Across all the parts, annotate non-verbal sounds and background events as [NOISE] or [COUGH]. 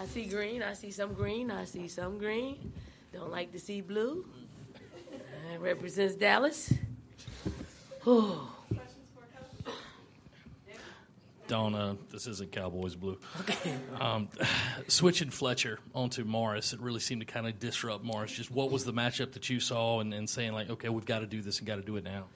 I see green. I see some green. I see some green. Don't like to see blue. That represents Dallas. Oh, Donna, this isn't Cowboys blue. Okay. Um, [SIGHS] switching Fletcher onto Morris, it really seemed to kind of disrupt Morris. Just what was the matchup that you saw, and, and saying like, okay, we've got to do this and got to do it now.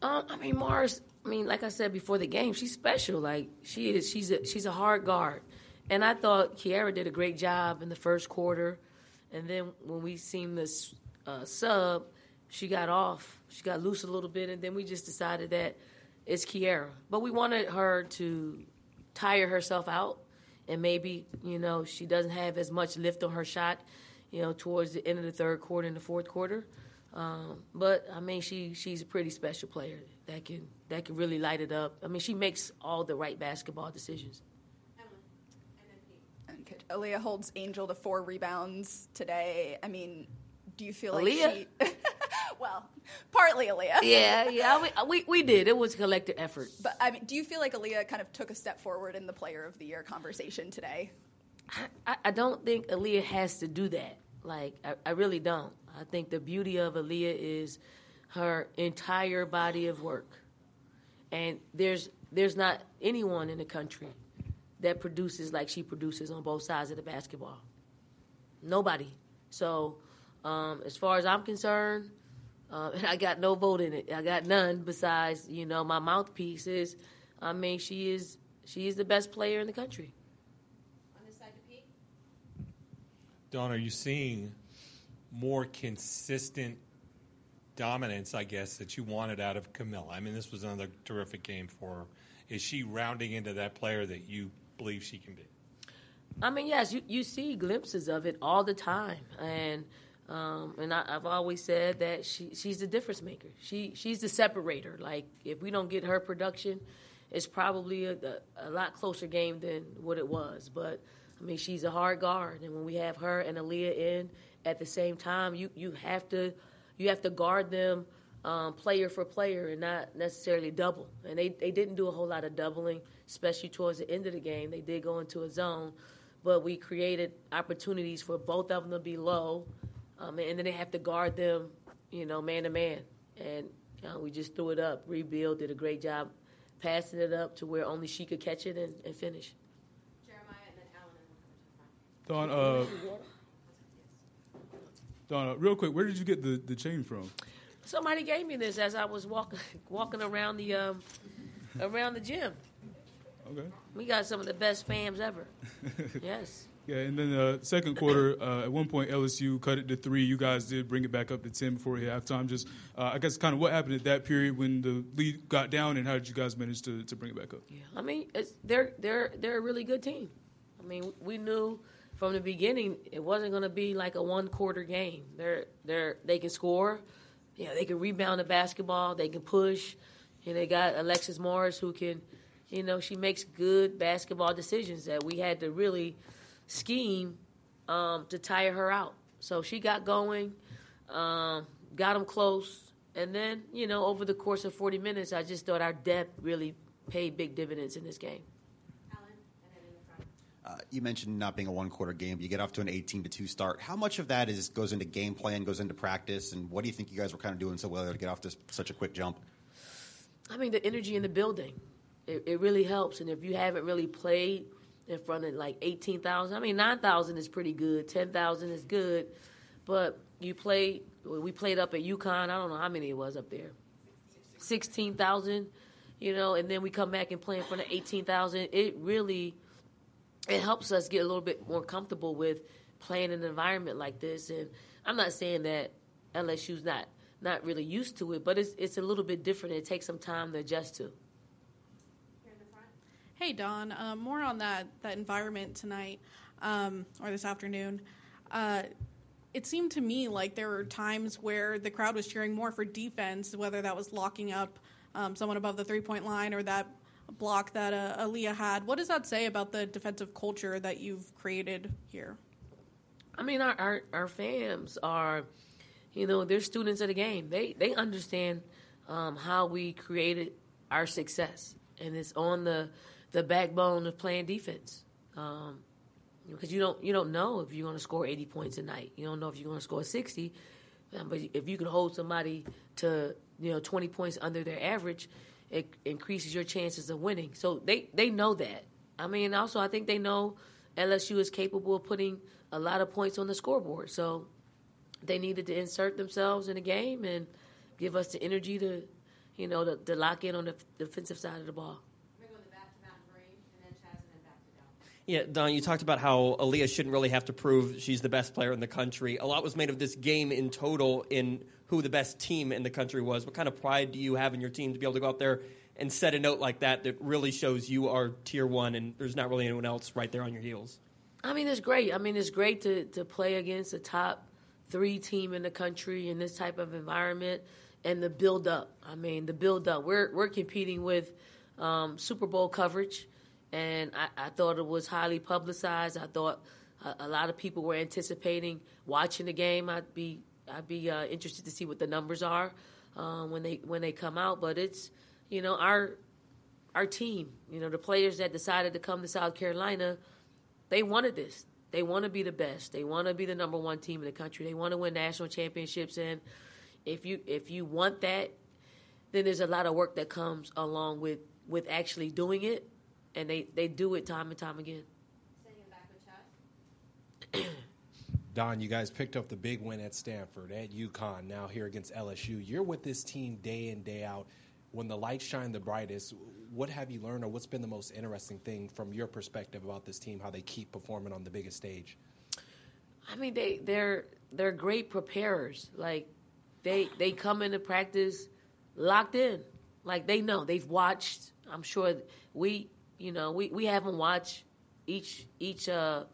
Um, I mean, Morris. I mean, like I said before the game, she's special. Like she is. She's a she's a hard guard, and I thought Kierra did a great job in the first quarter, and then when we seen this uh, sub, she got off. She got loose a little bit, and then we just decided that it's Kierra. But we wanted her to tire herself out, and maybe you know she doesn't have as much lift on her shot, you know, towards the end of the third quarter and the fourth quarter. Um, but I mean, she she's a pretty special player that can that can really light it up. I mean, she makes all the right basketball decisions. Aliyah holds Angel to four rebounds today. I mean, do you feel like Aliyah? she? [LAUGHS] well, partly Aliyah. Yeah, yeah, we, uh, we we did. It was a collective effort. But I mean, do you feel like Aliyah kind of took a step forward in the Player of the Year conversation today? I, I don't think Aliyah has to do that. Like, I, I really don't. I think the beauty of Aliyah is her entire body of work, and there's there's not anyone in the country that produces like she produces on both sides of the basketball. Nobody. So, um, as far as I'm concerned, uh, [LAUGHS] I got no vote in it. I got none besides you know my mouthpiece is. I mean, she is she is the best player in the country. On this side of the Pete? Dawn, are you seeing more consistent dominance, I guess, that you wanted out of Kamilla? I mean, this was another terrific game for her. Is she rounding into that player that you believe she can be? I mean, yes, you, you see glimpses of it all the time, and um, and I, I've always said that she she's the difference maker. She she's the separator. Like if we don't get her production, it's probably a, a, a lot closer game than what it was. But I mean, she's a hard guard, and when we have her and Aliyah in at the same time, you you have to you have to guard them um, player for player and not necessarily double. And they they didn't do a whole lot of doubling, especially towards the end of the game. They did go into a zone, but we created opportunities for both of them to be low, um, and then they have to guard them, you know, man to man. And uh, we just threw it up. Rebuild did a great job passing it up to where only she could catch it and, finish. Jeremiah and finish. Dawn, uh, Dawn, uh, real quick, where did you get the, the chain from? Somebody gave me this as I was walking [LAUGHS] walking around the um, around the gym. Okay. We got some of the best fams ever. [LAUGHS] yes. Yeah, and then uh, second quarter, uh, at one point LSU cut it to three. You guys did bring it back up to ten before halftime. Just, uh, I guess, kind of what happened at that period when the lead got down, and how did you guys manage to, to bring it back up? Yeah. I mean, it's, they're they're they're a really good team. I mean, we knew from the beginning it wasn't going to be like a one quarter game. They're they're they can score, yeah, they can rebound the basketball, they can push, and they got Alexis Morris who can, you know, she makes good basketball decisions that we had to really scheme um, to tire her out. So she got going, um, got them close, and then you know over the course of 40 minutes, I just thought our depth really paid big dividends in this game. Uh, you mentioned not being a one quarter game, but you get off to an 18 to 2 start. How much of that is goes into game plan, goes into practice, and what do you think you guys were kind of doing so well to get off to such a quick jump? I mean, the energy in the building, it, it really helps. And if you haven't really played in front of like 18,000, I mean, 9,000 is pretty good, 10,000 is good, but you played, we played up at UConn, I don't know how many it was up there, 16,000, you know, and then we come back and play in front of 18,000. It really, it helps us get a little bit more comfortable with playing in an environment like this. And I'm not saying that LSU's not not really used to it, but it's it's a little bit different. It takes some time to adjust to. Hey, Dawn. Uh, more on that that environment tonight um, or this afternoon. Uh, it seemed to me like there were times where the crowd was cheering more for defense, whether that was locking up um, someone above the three point line or that block that uh, Aliyah had. What does that say about the defensive culture that you've created here? I mean, our our, our fans are, you know, they're students of the game. They they understand um, how we created our success, and it's on the the backbone of playing defense. Um, because you don't you don't know if you're going to score 80 points a night. You don't know if you're going to score 60. Um, but if you can hold somebody to you know 20 points under their average, it increases your chances of winning. So they they know that. I mean, also I think they know LSU is capable of putting a lot of points on the scoreboard. So they needed to insert themselves in the game and give us the energy to, you know, to, to lock in on the defensive side of the ball. Yeah, Dawn, you talked about how Aliyah shouldn't really have to prove she's the best player in the country. A lot was made of this game in total in who the best team in the country was. What kind of pride do you have in your team to be able to go out there and set a note like that that really shows you are tier one and there's not really anyone else right there on your heels? I mean, it's great. I mean, it's great to, to play against a top three team in the country in this type of environment and the build up. I mean, the build up. We're, we're competing with um, Super Bowl coverage and I, I, thought it was highly publicized. I thought a, a, lot of people were anticipating watching the game. I'd be I'd be uh, interested to see what the numbers are um, when they when they come out. But it's you know our our team, you know the players that decided to come to South Carolina, they wanted this. They want to be the best. They want to be the number one team in the country. They want to win national championships. And if you if you want that, then there's a lot of work that comes along with with actually doing it and they, they do it time and time again. [CLEARS THROAT] Dawn, you guys picked up the big win at Stanford, at UConn, now here against LSU. You're with this team day in, day out. When the lights shine the brightest, what have you learned or what's been the most interesting thing from your perspective about this team, how they keep performing on the biggest stage? I mean, they, they're, they're great preparers. Like, they, they come into practice locked in. Like, they know. They've watched. I'm sure we you know, we, we haven't watched each each uh,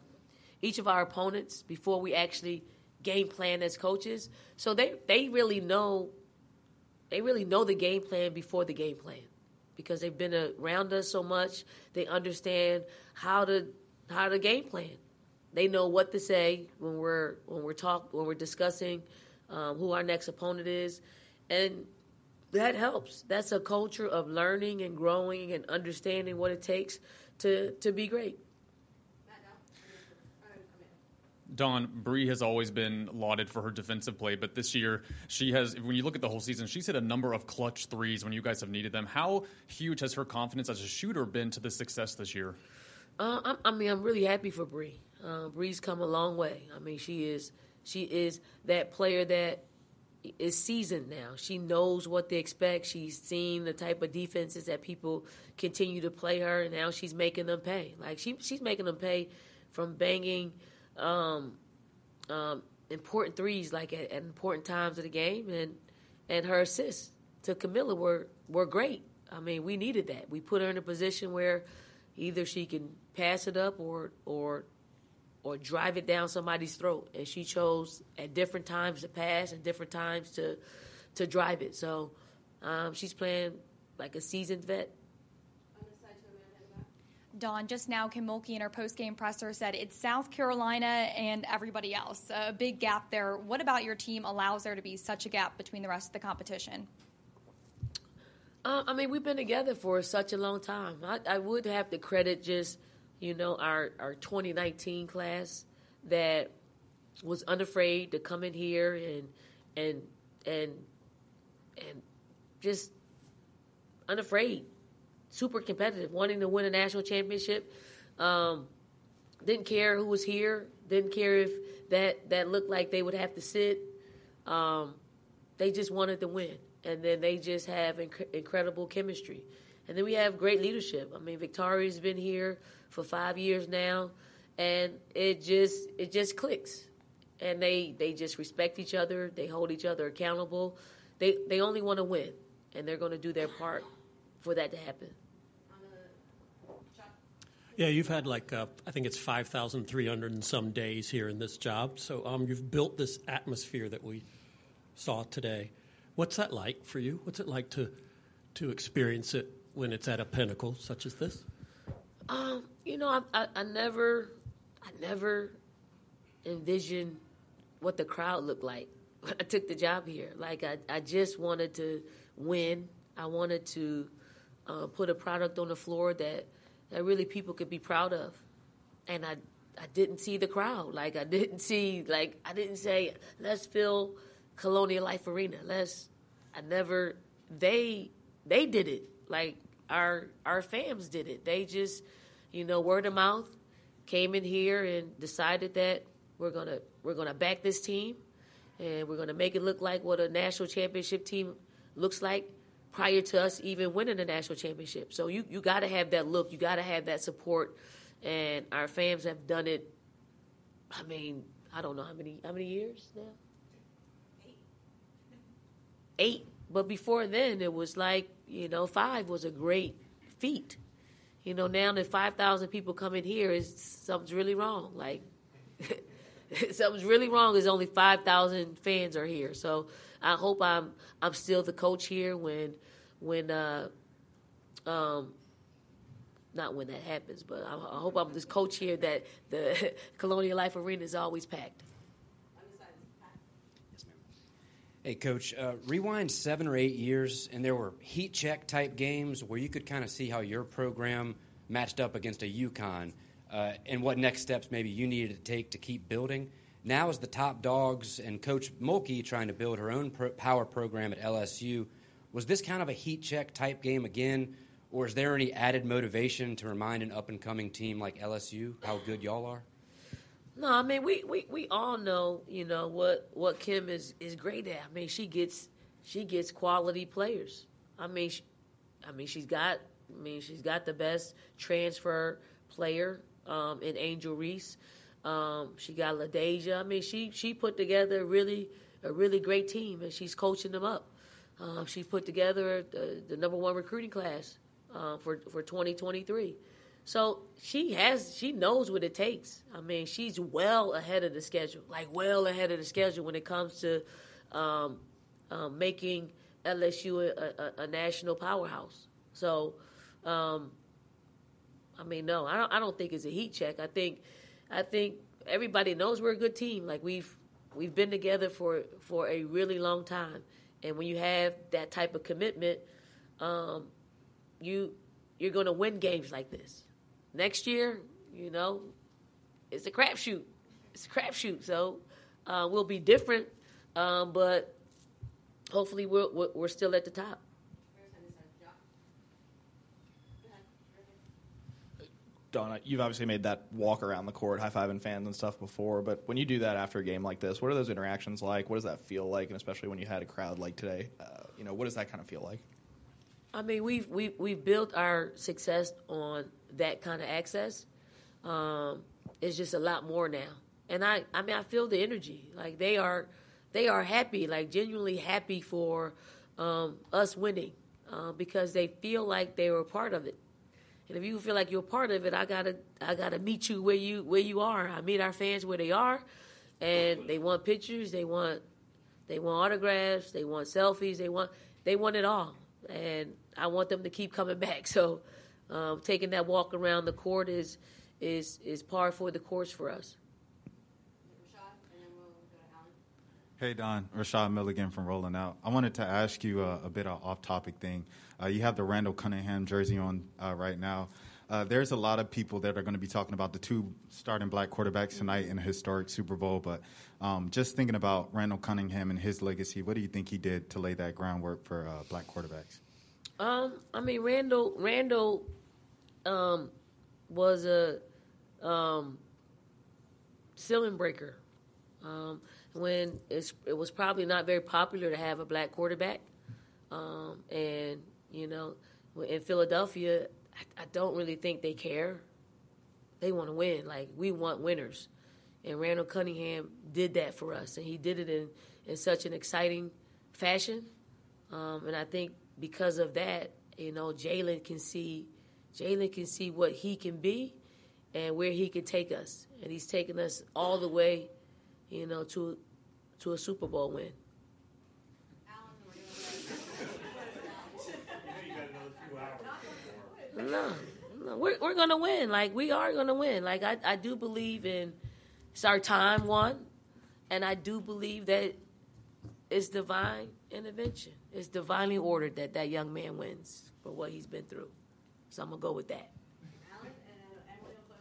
each of our opponents before we actually game plan as coaches. So they they really know they really know the game plan before the game plan because they've been around us so much. They understand how to how to game plan. They know what to say when we're when we're talk when we're discussing um, who our next opponent is, and that helps. That's a culture of learning and growing and understanding what it takes to to be great. Dawn Brea has always been lauded for her defensive play, but this year she has. When you look at the whole season, she's hit a number of clutch threes when you guys have needed them. How huge has her confidence as a shooter been to the success this year? Uh, I, mean, I'm really happy for Brea. Uh, Brea's come a long way. I mean, she is she is that player that is seasoned now. She knows what to expect. She's seen the type of defenses that people continue to play her, and now she's making them pay. Like she she's making them pay from banging um, um, important threes, like at, at, important times of the game, and and her assists to Kamilla were were great. I mean, we needed that. We put her in a position where either she can pass it up or or or drive it down somebody's throat. And she chose at different times to pass and different times to to drive it. So um, she's playing like a seasoned vet. Dawn, just now, Kim Mulkey in her post-game presser said it's South Carolina and everybody else. A big gap there. What about your team allows there to be such a gap between the rest of the competition? Uh, I mean, we've been together for such a long time. I, I would have to credit just – you know, our, our 2019 class that was unafraid to come in here and and and and just unafraid, super competitive, wanting to win a national championship. Um, didn't care who was here. Didn't care if that that looked like they would have to sit. Um, they just wanted to win, and then they just have inc- incredible chemistry. And then we have great leadership. I mean, Victoria's been here for five years now, and it just it just clicks, and they they just respect each other. They hold each other accountable. They they only want to win, and they're going to do their part for that to happen. Yeah, you've had like uh, I think it's five thousand three hundred and some days here in this job. So um, you've built this atmosphere that we saw today. What's that like for you? What's it like to to experience it when it's at a pinnacle such as this? Um, you know, I, I, I never, I never envisioned what the crowd looked like [LAUGHS] when I took the job here. Like I, I just wanted to win. I wanted to uh, put a product on the floor that that really people could be proud of, and I I didn't see the crowd. Like I [LAUGHS] didn't see like I didn't say let's fill Colonial Life Arena. Let's I never they they did it. Like our our fans did it. They just you know word of mouth came in here and decided that we're gonna we're gonna back this team and we're gonna make it look like what a national championship team looks like prior to us even winning the national championship. So you you got to have that look. You got to have that support and our fans have done it. I mean, I don't know how many how many years now. Eight, but before then it was like you know five was a great feat. You know now that five thousand people come in here is something's really wrong. Like [LAUGHS] something's really wrong. Is only five thousand fans are here. So I hope I'm I'm still the coach here when when uh, um, not when that happens, but I, I hope I'm this coach here that the [LAUGHS] Colonial Life Arena is always packed. Hey, Coach, uh, rewind seven or eight years, and there were heat check type games where you could kind of see how your program matched up against a UConn uh, and what next steps maybe you needed to take to keep building. Now, as the top dogs and Coach Mulkey trying to build her own pro- power program at LSU, was this kind of a heat check type game again or is there any added motivation to remind an up and coming team like LSU how good y'all are? No, I mean we, we, we all know you know what, what Kim is, is great at. I mean she gets she gets quality players. I mean she, I mean she's got I mean she's got the best transfer player um, in Angel Reese. Um, she got LaDazhia. I mean she she put together really a really great team and she's coaching them up. Um, she put together the, the number one recruiting class uh, for for 2023. So she has she knows what it takes. I mean, she's well ahead of the schedule, like well ahead of the schedule when it comes to um, um, making LSU a, a, a, national powerhouse. So, um, I mean, no, I don't. I don't think it's a heat check. I think, I think everybody knows we're a good team. Like we've we've been together for for a really long time, and when you have that type of commitment, um, you you're going to win games like this. Next year, you know, it's a crapshoot. It's a crapshoot. So uh, we'll be different, um, but hopefully we're, we're still at the top. Donna, you've obviously made that walk around the court, high fiving fans and stuff before, but when you do that after a game like this, what are those interactions like? What does that feel like? And especially when you had a crowd like today, uh, you know, what does that kind of feel like? I mean, we've we, have we've built our success on that kind of access. Um, it's just a lot more now, and I I mean I feel the energy. Like they are they are happy, like genuinely happy for um, us winning uh, because they feel like they were a part of it. And if you feel like you're part of it, I gotta I gotta meet you where you where you are. I meet our fans where they are, and they want pictures, they want they want autographs, they want selfies, they want they want it all. And I want them to keep coming back. [LAUGHS] So um, taking that walk around the court is is is par for the course for us. Hey Dawn, Rashad Milligan from Rolling Out. I wanted to ask you a, a bit of off-topic thing. Uh, you have the Randall Cunningham jersey on uh, right now. Uh, there's a lot of people that are going to be talking about the two starting black quarterbacks tonight in a historic Super Bowl. But um, just thinking about Randall Cunningham and his legacy, what do you think he did to lay that groundwork for uh, black quarterbacks? Um, I mean, Randall Randall um, was a um, ceiling breaker. Um, when it was probably not very popular to have a black quarterback, um, and you know, in Philadelphia, I, I don't really think they care. They want to win. Like we want winners, and Randall Cunningham did that for us, and he did it in in such an exciting fashion. Um, and I think because of that, you know, Jalen can see Jalen can see what he can be and where he can take us. And he's taken us all the way, you know, to to a Super Bowl win. No, no, we're we're gonna win. Like we are gonna win. Like I, I do believe in it's our time one, and I do believe that it's divine intervention. It's divinely ordered that that young man wins for what he's been through. So I'm gonna go with that.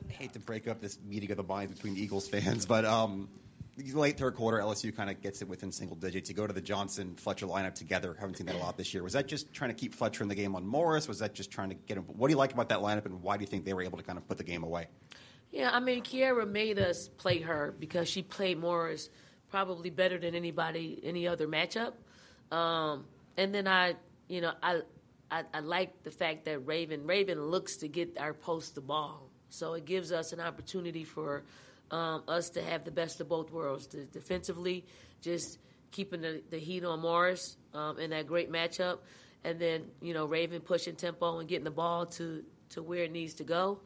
I hate to break up this meeting of the minds between Eagles fans, but um, late third quarter, LSU kind of gets it within single digits. You go to the Johnson Fletcher lineup together. Haven't seen that a lot this year. Was that just trying to keep Fletcher in the game on Morris? Was that just trying to get him? What do you like about that lineup, and why do you think they were able to kind of put the game away? Yeah, I mean, Kierra made us play her because she played Morris probably better than anybody any other matchup. Um, and then I, you know, I, I, I like the fact that Raven Raven looks to get our post the ball, so it gives us an opportunity for um, us to have the best of both worlds. The, defensively, just keeping the, the heat on Morris um, in that great matchup, and then you know Raven pushing tempo and getting the ball to to where it needs to go.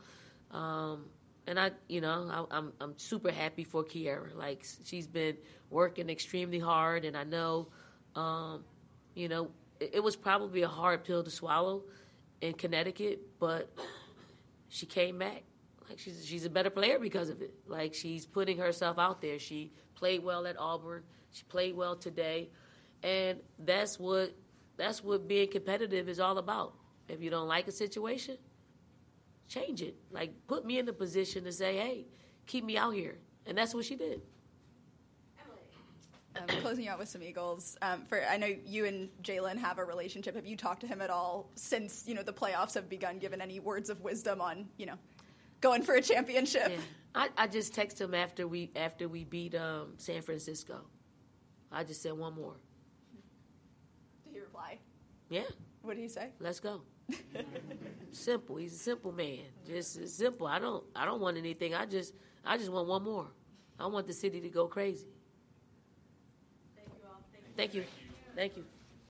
Um, and I, you know, I, I'm I'm super happy for Kierra. Like she's been working extremely hard, and I know, um, you know, it, it was probably a hard pill to swallow in Connecticut, but she came back. Like she's she's a better player because of it. Like she's putting herself out there. She played well at Auburn. She played well today, and that's what that's what being competitive is all about. If you don't like a situation, change it. Like put me in the position to say, hey, keep me out here, and that's what she did. Um, closing you out with some Eagles. Um, for I know you and Jalen have a relationship. Have you talked to him at all since you know the playoffs have begun? Given any words of wisdom on you know going for a championship? Yeah. I, I just texted him after we after we beat um, San Francisco. I just said one more. Did he reply? Yeah. What did he say? Let's go. [LAUGHS] simple. He's a simple man. Just simple. I don't I don't want anything. I just I just want one more. I want the city to go crazy. Thank you all. Thank you. Thank you.